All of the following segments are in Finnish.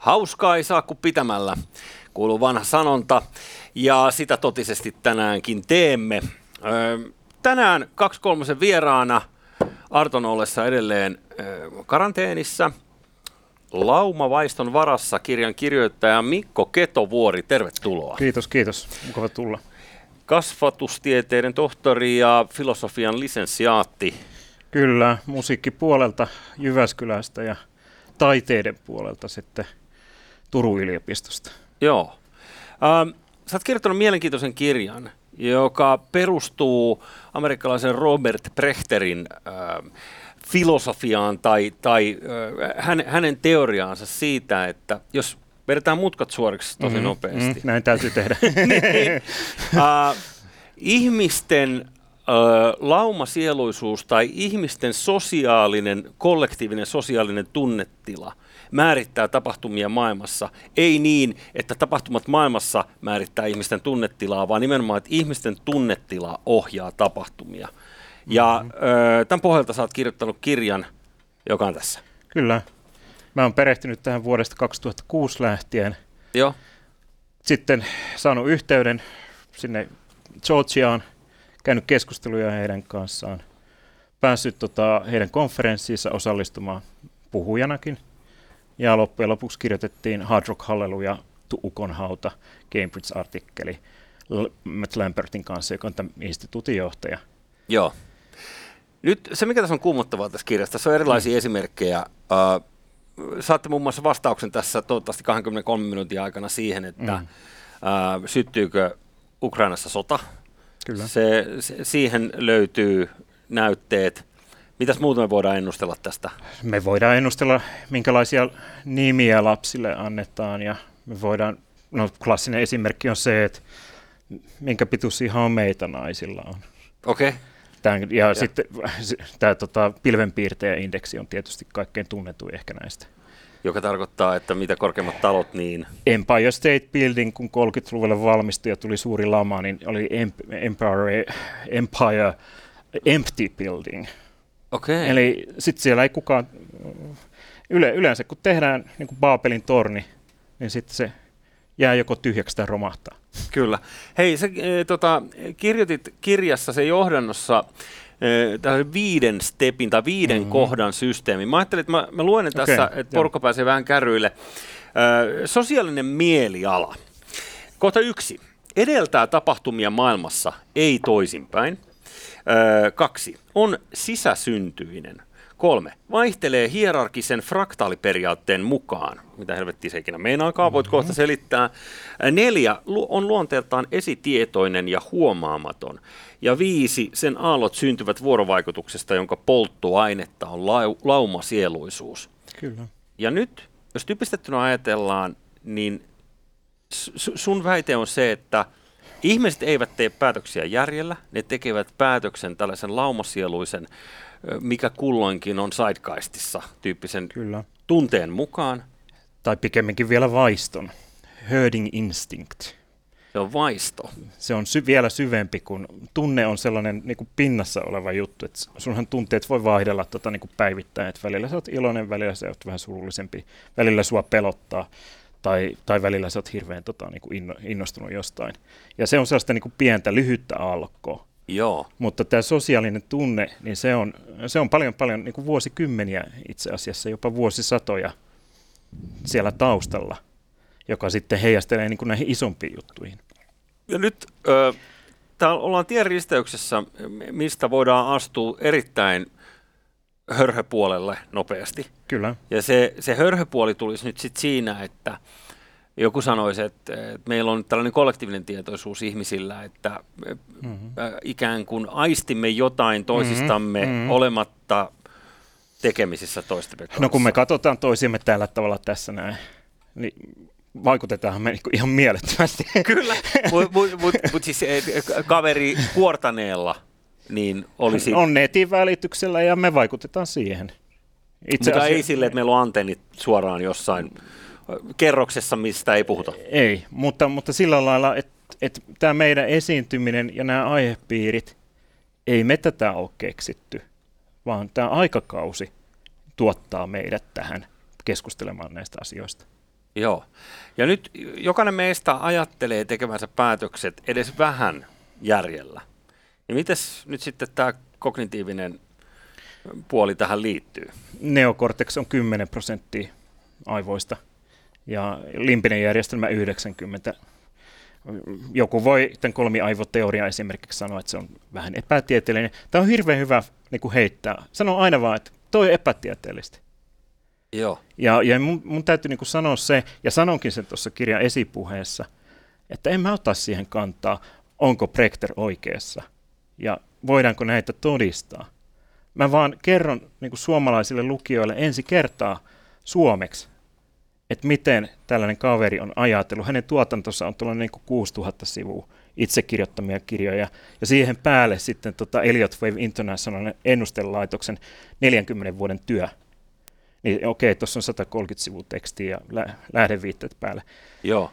Hauskaa ei saa kuin pitämällä, kuuluu vanha sanonta, ja sitä totisesti tänäänkin teemme. tänään kaksi kolmosen vieraana Arton ollessa edelleen karanteenissa. Lauma Vaiston varassa kirjan kirjoittaja Mikko Ketovuori, tervetuloa. Kiitos, kiitos. Mukava tulla. Kasvatustieteiden tohtori ja filosofian lisensiaatti. Kyllä, musiikkipuolelta Jyväskylästä ja taiteiden puolelta sitten Turun yliopistosta. Joo. Ähm, sä oot kirjoittanut mielenkiintoisen kirjan, joka perustuu amerikkalaisen Robert Prechterin äh, filosofiaan tai, tai äh, hänen, hänen teoriaansa siitä, että jos vedetään mutkat suoriksi tosi mm, nopeasti. Mm, näin täytyy tehdä. niin, äh, ihmisten laumasieluisuus tai ihmisten sosiaalinen, kollektiivinen sosiaalinen tunnetila määrittää tapahtumia maailmassa. Ei niin, että tapahtumat maailmassa määrittää ihmisten tunnetilaa, vaan nimenomaan, että ihmisten tunnetila ohjaa tapahtumia. Ja mm-hmm. ö, tämän pohjalta sä oot kirjoittanut kirjan, joka on tässä. Kyllä. Mä oon perehtynyt tähän vuodesta 2006 lähtien. Joo. Sitten saanut yhteyden sinne Georgiaan – käynyt keskusteluja heidän kanssaan, päässyt tota, heidän konferenssiinsa osallistumaan puhujanakin. Ja loppujen lopuksi kirjoitettiin Hard Rock Hallelujah to Ukonhauta Cambridge-artikkeli Matt Lambertin kanssa, joka on tämän instituutin johtaja. Joo. Nyt se, mikä tässä on kuumottavaa tässä kirjassa, tässä on erilaisia mm. esimerkkejä. Uh, saatte muun muassa vastauksen tässä toivottavasti 23 minuutin aikana siihen, että mm. uh, syttyykö Ukrainassa sota Kyllä. Se, se, siihen löytyy näytteet. Mitäs muuta me voidaan ennustella tästä? Me voidaan ennustella, minkälaisia nimiä lapsille annetaan ja me voidaan, no klassinen esimerkki on se, että minkä pituisia hameita naisilla on. Okei. Okay. Tämän, ja, ja sitten tämä tota, pilvenpiirtejäindeksi on tietysti kaikkein tunnetuin ehkä näistä joka tarkoittaa, että mitä korkeammat talot, niin... Empire State Building, kun 30-luvulla valmistui ja tuli suuri lama, niin oli Empire, Empire Empty Building. Okay. Eli sitten siellä ei kukaan... Yle, yleensä kun tehdään niin kuin Baabelin torni, niin sitten se jää joko tyhjäksi tai romahtaa. Kyllä. Hei, sä e, tota, kirjoitit kirjassa se johdannossa tällaisen viiden stepin tai viiden mm-hmm. kohdan systeemi. Mä ajattelin, että mä, mä luen okay, tässä, että porukka pääsee vähän kärryille. Ö, sosiaalinen mieliala. Kohta yksi. Edeltää tapahtumia maailmassa, ei toisinpäin. Ö, kaksi. On sisäsyntyinen. Kolme. Vaihtelee hierarkisen fraktaaliperiaatteen mukaan. Mitä helvettiä se ikinä meinaakaan, voit mm-hmm. kohta selittää. Neljä. On luonteeltaan esitietoinen ja huomaamaton. Ja viisi, sen aallot syntyvät vuorovaikutuksesta, jonka polttoainetta on lau- laumasieluisuus. Kyllä. Ja nyt, jos typistettynä ajatellaan, niin sun väite on se, että ihmiset eivät tee päätöksiä järjellä, ne tekevät päätöksen tällaisen laumasieluisen, mikä kulloinkin on sidecaistissa tyyppisen Kyllä. tunteen mukaan. Tai pikemminkin vielä vaiston. Herding instinct. Se on vaisto. Se on sy- vielä syvempi, kun tunne on sellainen niin kuin pinnassa oleva juttu, että sunhan tunteet voi vaihdella tota, niin kuin päivittäin, että välillä sä oot iloinen, välillä sä oot vähän surullisempi, välillä sua pelottaa tai, tai välillä sä oot hirveän tota, niin kuin inno, innostunut jostain. Ja se on sellaista niin kuin pientä, lyhyttä alkoa. Joo. Mutta tämä sosiaalinen tunne, niin se on, se on paljon, paljon niin kuin vuosikymmeniä itse asiassa, jopa vuosisatoja siellä taustalla – joka sitten heijastelee niin kuin näihin isompiin juttuihin. Ja nyt ö, täällä ollaan tien risteyksessä, mistä voidaan astua erittäin hörhöpuolelle nopeasti. Kyllä. Ja se, se hörhöpuoli tulisi nyt sitten siinä, että joku sanoisi, että, että meillä on tällainen kollektiivinen tietoisuus ihmisillä, että mm-hmm. ikään kuin aistimme jotain toisistamme mm-hmm. olematta tekemisissä toisten kanssa. No kun me katsotaan toisiamme tällä tavalla tässä näin, niin vaikutetaan me ihan mielettömästi. Kyllä, mutta mut, mut, mut siis eh, kaveri kuortaneella niin olisi... On netin välityksellä ja me vaikutetaan siihen. Itse Mutta asia... ei sille, että meillä on antennit suoraan jossain kerroksessa, mistä ei puhuta. Ei, mutta, mutta sillä lailla, että, että tämä meidän esiintyminen ja nämä aihepiirit, ei me tätä ole keksitty, vaan tämä aikakausi tuottaa meidät tähän keskustelemaan näistä asioista. Joo. Ja nyt jokainen meistä ajattelee tekemänsä päätökset edes vähän järjellä. Ja miten nyt sitten tämä kognitiivinen puoli tähän liittyy? Neokortex on 10 prosenttia aivoista ja limpinen järjestelmä 90. Joku voi tämän kolmiaivoteoria esimerkiksi sanoa, että se on vähän epätieteellinen. Tämä on hirveän hyvä niin kuin heittää. Sano aina vaan, että toi on epätieteellistä. Joo. Ja, ja mun, mun täytyy niin kuin sanoa se, ja sanonkin sen tuossa kirjan esipuheessa, että en mä ota siihen kantaa, onko Prechter oikeassa ja voidaanko näitä todistaa. Mä vaan kerron niin kuin suomalaisille lukijoille ensi kertaa suomeksi, että miten tällainen kaveri on ajatellut. Hänen tuotantonsa on tuollainen niin 6000 sivua itse kirjoittamia kirjoja, ja siihen päälle sitten tota Elliot Wave International ennustelaitoksen 40 vuoden työ. Niin okei, tuossa on 130 sivua tekstiä ja lä- lähdeviitteet päälle. Joo.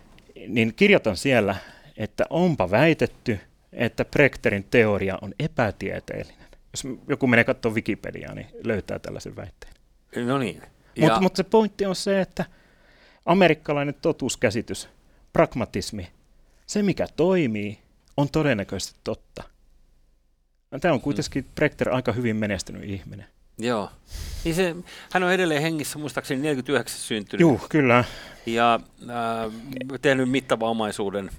Niin kirjoitan siellä, että onpa väitetty, että Prechterin teoria on epätieteellinen. Jos joku menee katsomaan Wikipediaa, niin löytää tällaisen väitteen. No niin. Mutta mut se pointti on se, että amerikkalainen totuuskäsitys, pragmatismi, se mikä toimii, on todennäköisesti totta. Tämä on kuitenkin Prechter aika hyvin menestynyt ihminen. Joo. Niin se, hän on edelleen hengissä, muistaakseni 49 syntynyt. Joo, kyllä. Ja äh, tehnyt mittava omaisuuden.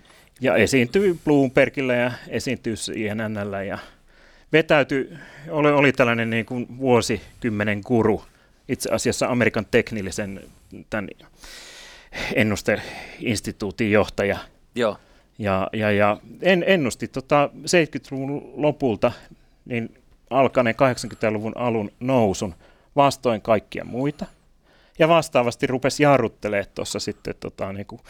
Ja esiintyy Bloombergillä ja esiintyy INNllä ja vetäytyi, oli, oli tällainen niin kuin vuosikymmenen guru, itse asiassa Amerikan teknillisen tämän ennusteinstituutin johtaja. Joo. Ja, ja, ja en, ennusti tota 70-luvun lopulta niin alkaneen 80-luvun alun nousun vastoin kaikkia muita. Ja vastaavasti rupesi jarruttelemaan tuossa sitten tota, niin kuin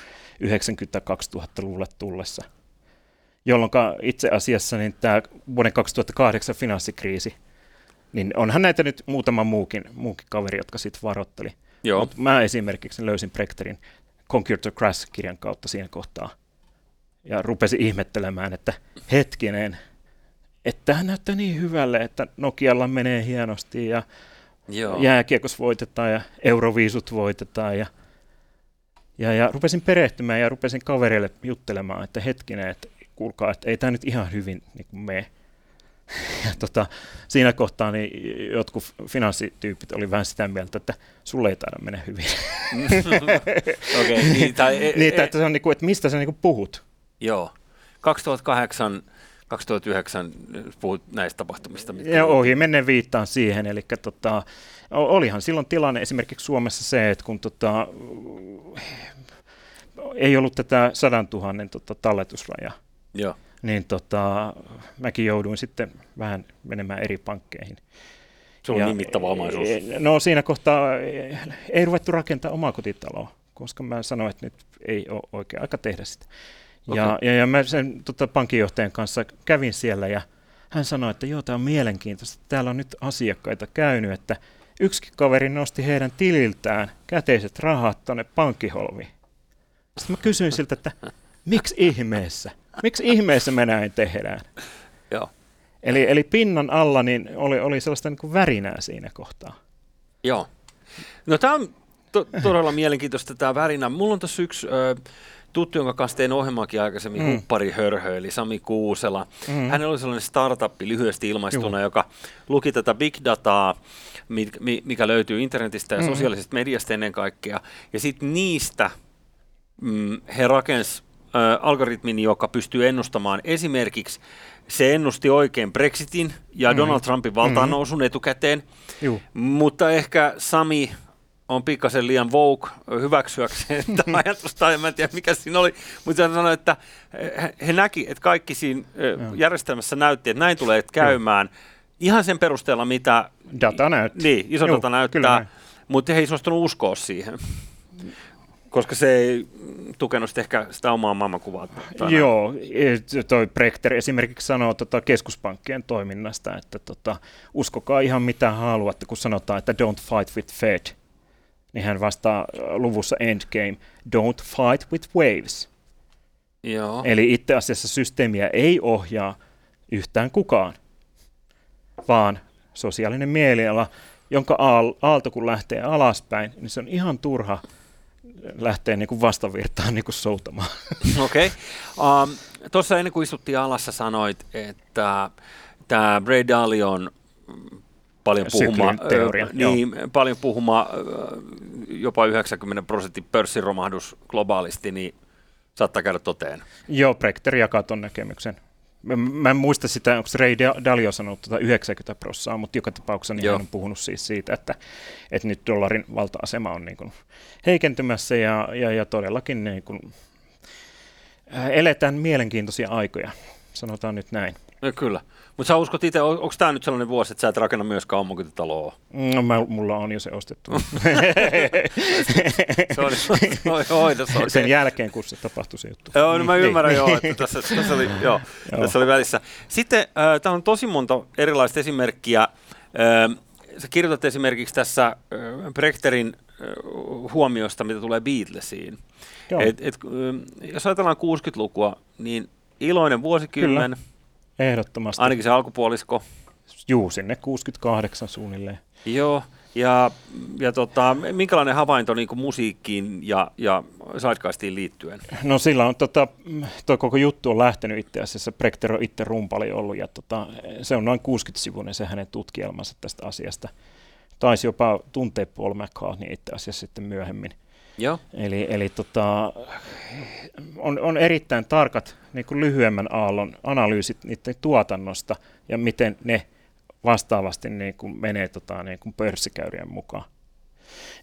90-2000-luvulle tullessa, jolloin itse asiassa niin tämä vuoden 2008 finanssikriisi, niin onhan näitä nyt muutama muukin, muukin kaveri, jotka sitten varoitteli. Joo. Mut mä esimerkiksi löysin Prechterin Computer Crash-kirjan kautta siinä kohtaa ja rupesin ihmettelemään, että hetkinen, että tämä näyttää niin hyvälle, että Nokialla menee hienosti ja Joo. jääkiekos voitetaan ja euroviisut voitetaan ja, ja, ja rupesin perehtymään ja rupesin kavereille juttelemaan, että hetkinen, että kuulkaa, että ei tämä nyt ihan hyvin niin kuin mene. Ja tota, siinä kohtaa niin jotkut finanssityypit oli vähän sitä mieltä, että sulle ei taida mennä hyvin. okay, niin, tai, e, niin, että, että, se on niin kuin, että mistä sä niin kuin puhut. Joo. 2008 2009 puhut näistä tapahtumista. Mitkä ja ohi menen viittaan siihen, eli tota, olihan silloin tilanne esimerkiksi Suomessa se, että kun tota, ei ollut tätä 100 000 tota, talletusrajaa, Joo. niin tota, mäkin jouduin sitten vähän menemään eri pankkeihin. Se on ja, nimittävä omaisuus. No siinä kohtaa ei ruvettu rakentaa omakotitaloa, koska mä sanoin, että nyt ei ole oikea aika tehdä sitä. Ja, ja, ja mä sen tota, pankinjohtajan kanssa kävin siellä ja hän sanoi, että joo, tämä on mielenkiintoista. Täällä on nyt asiakkaita käynyt, että yksi kaveri nosti heidän tililtään käteiset rahat tuonne pankkiholviin. Sitten mä kysyin siltä, että miksi ihmeessä? Miksi ihmeessä me näin tehdään? Joo. Eli, eli pinnan alla niin oli, oli sellaista niin kuin värinää siinä kohtaa. Joo. No tämä on to- todella mielenkiintoista tämä värinä. Mulla on tässä yksi... Ö, tuttu, jonka kanssa tein ohjelmaakin aikaisemmin, mm. Huppari Hörhö, eli Sami Kuusela. Mm. Hänellä oli sellainen startup lyhyesti ilmaistuna, Juh. joka luki tätä big dataa, mikä löytyy internetistä ja mm. sosiaalisesta mediasta ennen kaikkea. Ja sitten niistä mm, he rakensivat algoritmin, joka pystyy ennustamaan esimerkiksi se ennusti oikein Brexitin ja mm. Donald Trumpin valtaan nousun mm. etukäteen, Juh. mutta ehkä Sami on pikkasen liian vogue hyväksyäkseen tätä ajatusta, en mä tiedä mikä siinä oli, mutta hän sanoi, että he näki, että kaikki siinä järjestelmässä näytti, että näin tulee käymään, ihan sen perusteella, mitä... Data näyttää. Niin, iso Joo, data näyttää, mutta he ei suostunut uskoa siihen. Koska se ei tukenut ehkä sitä omaa maailmankuvaa. Joo, e, toi Prechter esimerkiksi sanoo tota keskuspankkien toiminnasta, että tota, uskokaa ihan mitä haluatte, kun sanotaan, että don't fight with Fed niin hän vastaa luvussa Endgame, don't fight with waves. Joo. Eli itse asiassa systeemiä ei ohjaa yhtään kukaan, vaan sosiaalinen mieliala, jonka aalto kun lähtee alaspäin, niin se on ihan turha lähtee niin kuin vastavirtaan niin kuin soutamaan. Okei. Okay. Um, Tuossa ennen kuin istuttiin alassa sanoit, että tämä Bray Dalion paljon puhuma, teoria, niin, paljon puhuma jopa 90 prosentin pörssiromahdus globaalisti, niin saattaa käydä toteen. Joo, Brechter jakaa tuon näkemyksen. Mä, en muista sitä, onko Ray Dalio sanonut tuota 90 prossaa, mutta joka tapauksessa niin hän on puhunut siis siitä, että, että nyt dollarin valta-asema on niin kuin heikentymässä ja, ja, ja todellakin niin kuin, eletään mielenkiintoisia aikoja, sanotaan nyt näin. No, kyllä. Mutta sä uskot itse, on, onko tämä nyt sellainen vuosi, että sä et rakenna myöskään omakotitaloa? No, mä, mulla on jo se ostettu. se oli, se oli hoidossa, okay. Sen jälkeen, kun se tapahtui se juttu. Joo, no mä niin. ymmärrän joo, että tässä, tässä, oli, joo, joo. tässä oli välissä. Sitten äh, täällä on tosi monta erilaista esimerkkiä. Äh, sä kirjoitat esimerkiksi tässä äh, Brechterin äh, huomiosta, mitä tulee Beatlesiin. Et, et, äh, jos ajatellaan 60-lukua, niin iloinen vuosikymmen. Kyllä Ehdottomasti. Ainakin se alkupuolisko. Juu, sinne 68 suunnilleen. Joo, ja, ja tota, minkälainen havainto niin kuin musiikkiin ja, ja Sidecastiin liittyen? No sillä on, tota, tuo koko juttu on lähtenyt itse asiassa, Brechter on itse rumpali ollut, ja tota, se on noin 60-sivuinen se hänen tutkielmansa tästä asiasta. Taisi jopa tuntea Paul McCartney itse asiassa sitten myöhemmin. Joo. Eli, eli tota, on, on erittäin tarkat niin kuin lyhyemmän aallon analyysit niiden tuotannosta ja miten ne vastaavasti niin kuin menee tota, niin kuin pörssikäyrien mukaan.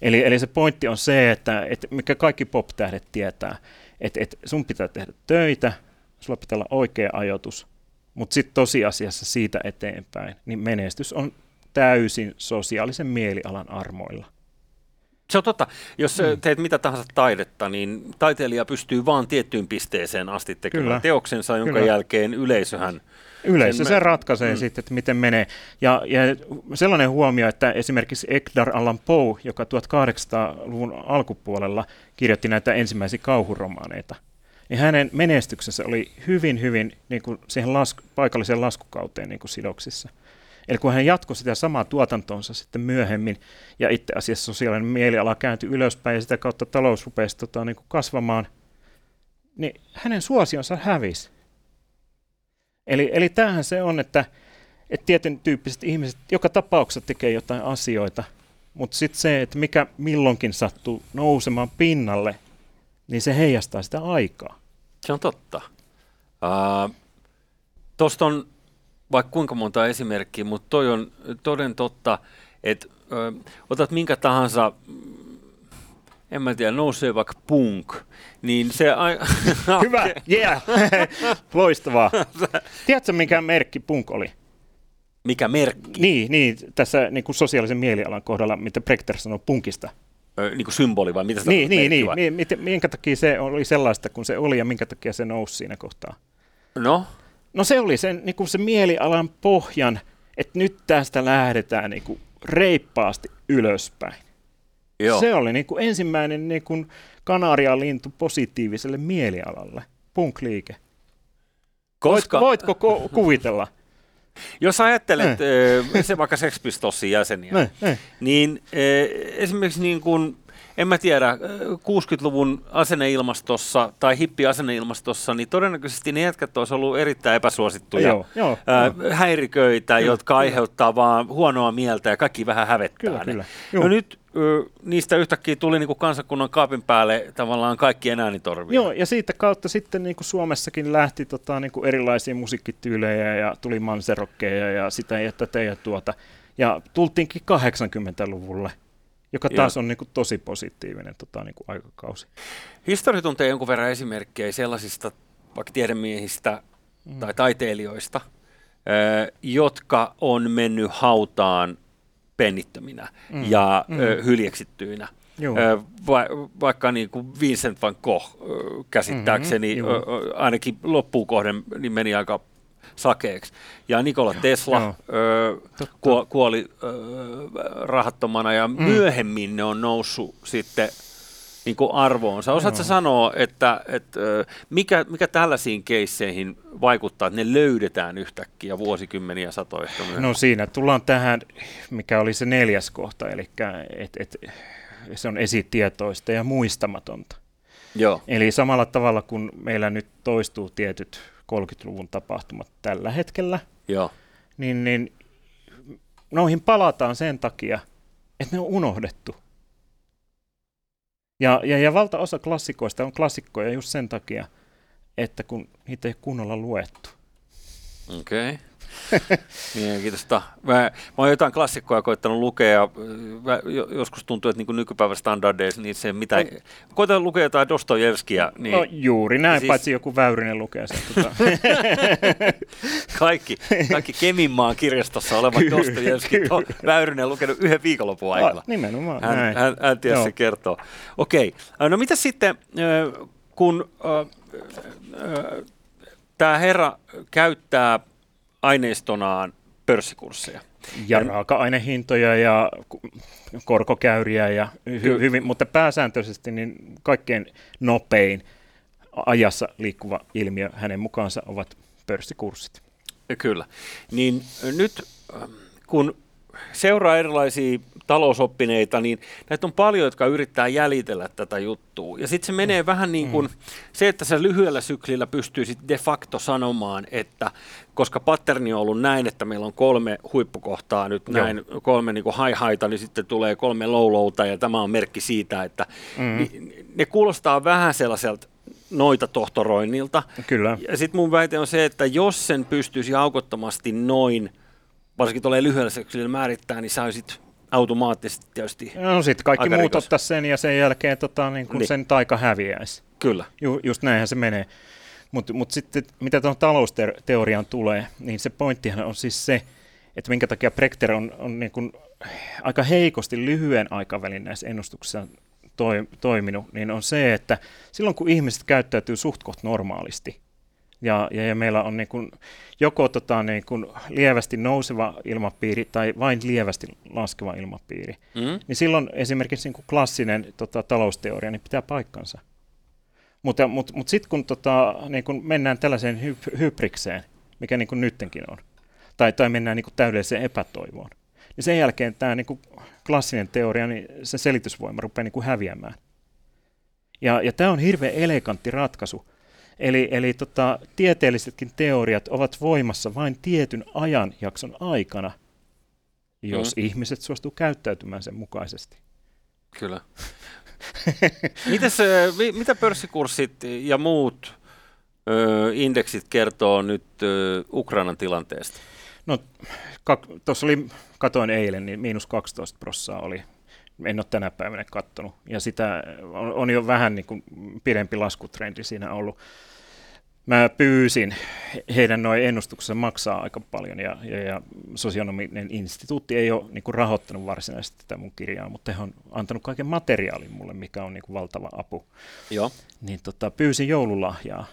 Eli, eli se pointti on se, että, että mikä kaikki pop-tähdet tietää, että, että sun pitää tehdä töitä, sulla pitää olla oikea ajoitus, mutta sitten tosiasiassa siitä eteenpäin, niin menestys on täysin sosiaalisen mielialan armoilla. Se on totta. Jos mm. teet mitä tahansa taidetta, niin taiteilija pystyy vaan tiettyyn pisteeseen asti tekemään Kyllä. teoksensa, jonka Kyllä. jälkeen yleisöhän... Yleisö sen, se ratkaisee mm. sitten, että miten menee. Ja, ja sellainen huomio, että esimerkiksi Edgar Allan Poe, joka 1800-luvun alkupuolella kirjoitti näitä ensimmäisiä kauhuromaaneita, niin hänen menestyksensä oli hyvin, hyvin niin kuin siihen lasku, paikalliseen laskukauteen niin kuin sidoksissa. Eli kun hän jatkoi sitä samaa tuotantonsa sitten myöhemmin, ja itse asiassa sosiaalinen mieliala kääntyi ylöspäin, ja sitä kautta talous rupesi tota, niin kuin kasvamaan, niin hänen suosionsa hävisi. Eli, eli tämähän se on, että, että tietyn tyyppiset ihmiset joka tapauksessa tekee jotain asioita, mutta sitten se, että mikä milloinkin sattuu nousemaan pinnalle, niin se heijastaa sitä aikaa. Se on totta. Uh, Tuosta on vaikka kuinka monta esimerkkiä, mutta toi on toden totta, että ö, otat minkä tahansa, en mä tiedä, nousee vaikka punk, niin se... Ai- Hyvä, yeah, loistavaa. Tiedätkö, mikä merkki punk oli? Mikä merkki? Niin, niin tässä niin kuin sosiaalisen mielialan kohdalla, mitä Brechter sanoi punkista. Ö, niin kuin symboli vai mitä niin, niin, niin, niin, minkä takia se oli sellaista kuin se oli ja minkä takia se nousi siinä kohtaa? No? No se oli sen, niin kuin se mielialan pohjan, että nyt tästä lähdetään niin kuin reippaasti ylöspäin. Joo. Se oli niin kuin ensimmäinen niin kuin kanarialintu positiiviselle mielialalle, punk-liike. Koska... Voit, voitko ko- kuvitella? Jos ajattelet ne. se vaikka Sex Pistolsin jäseniä, ne, ne. niin esimerkiksi niin kuin en mä tiedä, 60-luvun asenneilmastossa tai hippi-asenneilmastossa, niin todennäköisesti ne jätkät olisi ollut erittäin epäsuosittuja joo, joo, ää, joo. häiriköitä, kyllä, jotka kyllä. aiheuttaa vaan huonoa mieltä ja kaikki vähän hävettää kyllä, ne. Kyllä, no nyt niistä yhtäkkiä tuli niin kuin kansakunnan kaapin päälle tavallaan kaikki äänitorvia. Joo, ja siitä kautta sitten niin kuin Suomessakin lähti tota, niin kuin erilaisia musiikkityylejä ja tuli manserokkeja ja sitä ja tätä ja tuota. Ja tultiinkin 80-luvulle joka taas on niin kuin tosi positiivinen tota, niin kuin aikakausi. Historia tuntee jonkun verran esimerkkejä sellaisista vaikka tiedemiehistä mm. tai taiteilijoista, jotka on mennyt hautaan pennittöminä mm. ja mm. hyljeksittyinä. Va- vaikka niin kuin Vincent van Gogh käsittääkseni mm-hmm, ainakin loppuun kohden niin meni aika sakeeksi. Ja Nikola Tesla ö, kuoli, kuoli ö, rahattomana ja mm. myöhemmin ne on noussut sitten niin kuin arvoonsa. Osaatko sanoa, että, että mikä, mikä tällaisiin keisseihin vaikuttaa, että ne löydetään yhtäkkiä vuosikymmeniä satoista myöhemmin? No siinä tullaan tähän, mikä oli se neljäs kohta, eli et, et, se on esitietoista ja muistamatonta. Joo. Eli samalla tavalla kuin meillä nyt toistuu tietyt 30-luvun tapahtumat tällä hetkellä, Joo. Niin, niin noihin palataan sen takia, että ne on unohdettu. Ja, ja, ja valtaosa klassikoista on klassikkoja just sen takia, että kun niitä ei kunnolla luettu. Okei. Okay. Mielenkiintoista. Mä, mä oon jotain klassikkoja koittanut lukea ja mä, joskus tuntuu, että niin nykypäivän standardeissa niin se mitä... No. Koitan lukea jotain Dostojevskia. Niin, no juuri näin, siis... paitsi joku Väyrynen lukee sen. Tuota. kaikki, kaikki Keminmaan kirjastossa olevat Dostojevski on Väyrynen lukenut yhden viikonlopun aikana. Ah, nimenomaan, hän, näin. Hän, hän tiedä, se kertoo. Okei, okay. no mitä sitten, kun tämä herra käyttää aineistonaan pörssikursseja. Ja raaka-ainehintoja ja korkokäyriä, ja hy- hyvin, mutta pääsääntöisesti niin kaikkein nopein ajassa liikkuva ilmiö hänen mukaansa ovat pörssikurssit. Kyllä. Niin nyt kun seuraa erilaisia talousoppineita, niin näitä on paljon, jotka yrittää jäljitellä tätä juttua. Ja sitten se menee mm. vähän niin kuin mm. se, että sä lyhyellä syklillä pystyisit de facto sanomaan, että koska patterni on ollut näin, että meillä on kolme huippukohtaa nyt Joo. näin, kolme niin kuin high niin sitten tulee kolme low lowta, ja tämä on merkki siitä, että mm. ni, ne kuulostaa vähän sellaiselta noita tohtoroinnilta. Kyllä. Ja sitten mun väite on se, että jos sen pystyisi aukottomasti noin, varsinkin tulee lyhyellä syklillä määrittää, niin sä olisit automaattisesti tietysti No sitten kaikki muut ottaa sen ja sen jälkeen tota, niin kun niin. sen taika häviäisi. Kyllä. Ju, just näinhän se menee. Mutta mut sitten mitä tuohon talousteoriaan tulee, niin se pointtihan on siis se, että minkä takia Prechter on, on niin kun aika heikosti lyhyen aikavälin näissä ennustuksissa toi, toiminut, niin on se, että silloin kun ihmiset käyttäytyy suht normaalisti, ja, ja, ja meillä on niin kuin joko tota, niin kuin lievästi nouseva ilmapiiri tai vain lievästi laskeva ilmapiiri, mm. niin silloin esimerkiksi niin kuin klassinen tota, talousteoria niin pitää paikkansa. Mutta, mutta, mutta sitten kun, tota, niin kun mennään tällaiseen hy- hybrikseen, mikä niin kuin nyttenkin on, tai, tai mennään niin kuin täydelliseen epätoivoon, niin sen jälkeen tämä niin kuin klassinen teoria, niin se selitysvoima rupeaa niin kuin häviämään. Ja, ja tämä on hirveän elegantti ratkaisu, Eli, eli tota, tieteellisetkin teoriat ovat voimassa vain tietyn ajanjakson aikana, jos mm. ihmiset suostuu käyttäytymään sen mukaisesti. Kyllä. Mites, mitä pörssikurssit ja muut ö, indeksit kertoo nyt ö, Ukrainan tilanteesta? No, tuossa oli, katoin eilen, niin miinus 12 prossaa oli en ole tänä päivänä katsonut. Ja sitä on, on jo vähän niin kuin pidempi laskutrendi siinä ollut. Mä pyysin, heidän noin ennustuksensa maksaa aika paljon ja, ja, ja sosionominen instituutti ei ole niin kuin rahoittanut varsinaisesti tätä mun kirjaa, mutta he on antanut kaiken materiaalin mulle, mikä on niin kuin valtava apu. Joo. Niin tota, pyysin joululahjaa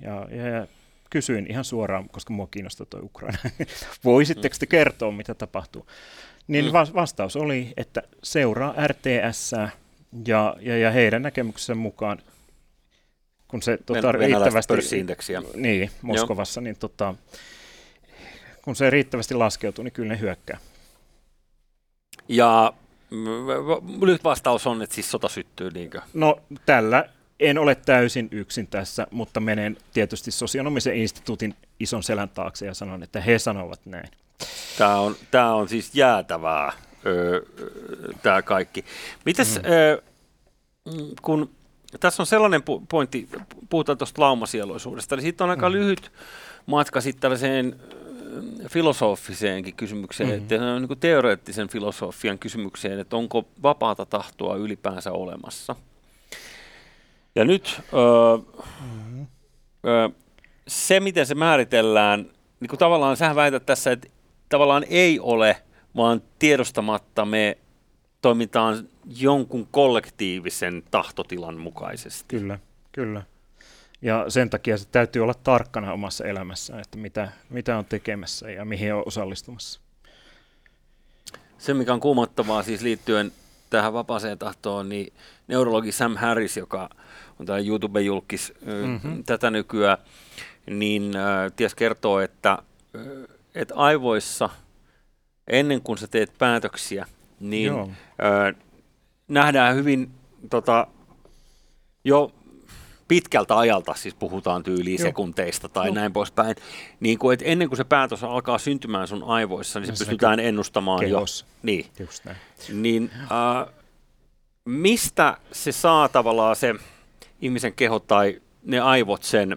ja, ja, ja kysyin ihan suoraan, koska mua kiinnostaa tuo Ukraina. Voisitteko te kertoa, mitä tapahtuu? Niin mm. vastaus oli, että seuraa RTS ja, ja, ja heidän näkemyksen mukaan, kun se tota, riittävästi... Niin, Moskovassa, Joo. niin tota, kun se riittävästi laskeutuu, niin kyllä ne hyökkää. Ja nyt vastaus on, että siis sota syttyy, niinkö? No tällä en ole täysin yksin tässä, mutta menen tietysti sosionomisen instituutin ison selän taakse ja sanon, että he sanovat näin. Tämä on, tämä on siis jäätävää, öö, tämä kaikki. Mites, mm. öö, kun tässä on sellainen pointti, puhutaan tuosta laumasieloisuudesta, niin siitä on aika mm. lyhyt matka sitten tällaiseen filosofiseenkin kysymykseen, mm-hmm. että on niin teoreettisen filosofian kysymykseen, että onko vapaata tahtoa ylipäänsä olemassa. Ja nyt öö, mm-hmm. öö, se, miten se määritellään, niin kuin tavallaan sähän väität tässä, että tavallaan ei ole, vaan tiedostamatta me toimitaan jonkun kollektiivisen tahtotilan mukaisesti. Kyllä, kyllä. Ja sen takia se täytyy olla tarkkana omassa elämässä, että mitä, mitä on tekemässä ja mihin on osallistumassa. Se, mikä on kuumottavaa siis liittyen tähän vapaaseen tahtoon, niin neurologi Sam Harris, joka on täällä YouTube-julkis mm-hmm. tätä nykyään, niin äh, ties kertoo, että, että aivoissa ennen kuin sä teet päätöksiä, niin äh, nähdään hyvin tota, jo pitkältä ajalta, siis puhutaan tyyliin Joo. sekunteista tai Joo. näin poispäin, niin kuin, että ennen kuin se päätös alkaa syntymään sun aivoissa, niin se, se pystytään ennustamaan kehos. jo. Niin. Just näin. Niin, äh, mistä se saa tavallaan se ihmisen keho tai ne aivot sen,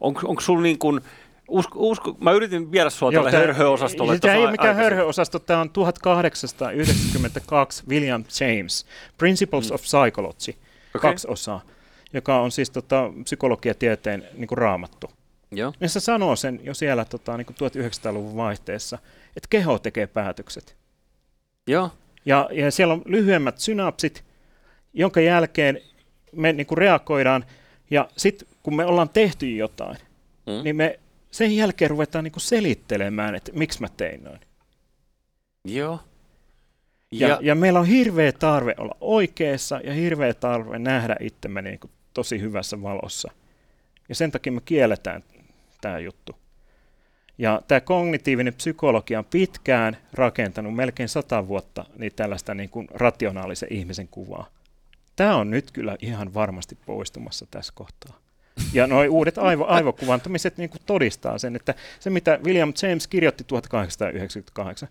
onko sulla niin kuin, Usko, usko, mä yritin viedä sua tälle hörhöosastolle. Tämä ei ole mikään hörhöosasto, tämä on 1892 William James, Principles mm. of Psychology, okay. kaksi osaa, joka on siis tota, psykologiatieteen niin kuin raamattu. Joo. Ja se sanoo sen jo siellä tota, niin kuin 1900-luvun vaihteessa, että keho tekee päätökset. Joo. Ja, ja siellä on lyhyemmät synapsit, jonka jälkeen me niin kuin reagoidaan, ja sitten kun me ollaan tehty jotain, mm. niin me sen jälkeen ruvetaan niin kuin selittelemään, että miksi mä tein noin. Joo. Ja, ja, ja meillä on hirveä tarve olla oikeassa ja hirveä tarve nähdä itsemme niin kuin tosi hyvässä valossa. Ja sen takia me kielletään tämä juttu. Ja tämä kognitiivinen psykologia on pitkään rakentanut melkein sata vuotta niin tällaista niin kuin rationaalisen ihmisen kuvaa. Tämä on nyt kyllä ihan varmasti poistumassa tässä kohtaa. Ja nuo uudet aivo, aivokuvantamiset niin kuin todistaa sen, että se mitä William James kirjoitti 1898,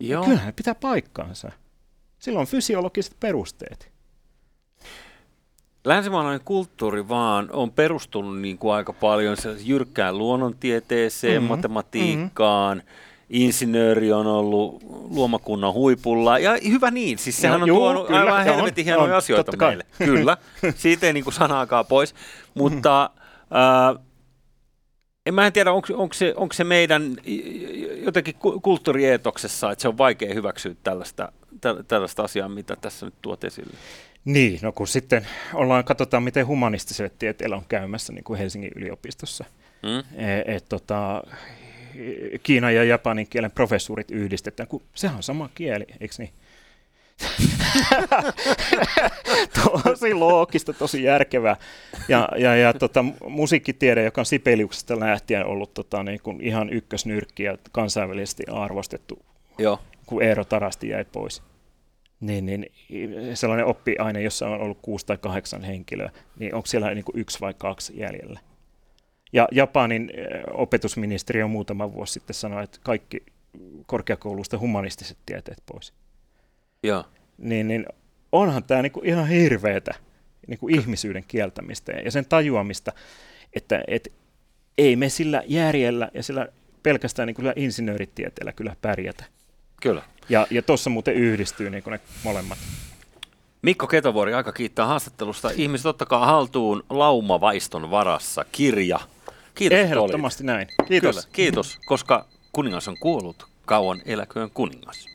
Joo. kyllähän pitää paikkaansa. Sillä on fysiologiset perusteet. Länsimaalainen kulttuuri vaan on perustunut niin kuin aika paljon jyrkkään luonnontieteeseen, mm-hmm. matematiikkaan, mm-hmm insinööri on ollut luomakunnan huipulla, ja hyvä niin, siis sehän no, on juu, tuonut kyllä, aivan helvetin hienoja on, asioita meille. Kai. Kyllä, siitä ei niin kuin sanaakaan pois, mutta äh, en mä en tiedä, onko, onko, se, onko se meidän jotenkin kulttuurietoksessa, että se on vaikea hyväksyä tällaista, tällaista asiaa, mitä tässä nyt tuot esille. Niin, no kun sitten ollaan, katsotaan miten humanistiselle tieteellä on käymässä niin kuin Helsingin yliopistossa. Mm. E, et, tota, Kiinan ja japanin kielen professuurit yhdistetään, kun sehän on sama kieli, eikö niin? tosi loogista, tosi järkevää. Ja, ja, ja tota, musiikkitiede, joka on Sipeliuksesta lähtien ollut tota, niin kuin ihan ykkösnyrkki ja kansainvälisesti arvostettu, Joo. kun Eero Tarasti jäi pois. Niin, niin sellainen oppiaine, jossa on ollut kuusi tai kahdeksan henkilöä, niin onko siellä niin kuin yksi vai kaksi jäljellä? Ja Japanin opetusministeriö muutama vuosi sitten sanoi, että kaikki korkeakoulusta humanistiset tieteet pois. Ja. Niin, niin onhan tämä niinku ihan hirveätä niinku ihmisyyden kieltämistä ja sen tajuamista, että et, ei me sillä järjellä ja sillä pelkästään niinku insinööritieteellä kyllä pärjätä. Kyllä. Ja, ja tuossa muuten yhdistyy niinku ne molemmat. Mikko Ketovuori, aika kiittää haastattelusta. Ihmiset ottakaa haltuun Laumavaiston varassa kirja Kiitos, Ehdottomasti näin. Kiitos. Kyllä, kiitos, koska kuningas on kuollut. Kauan eläköön kuningas.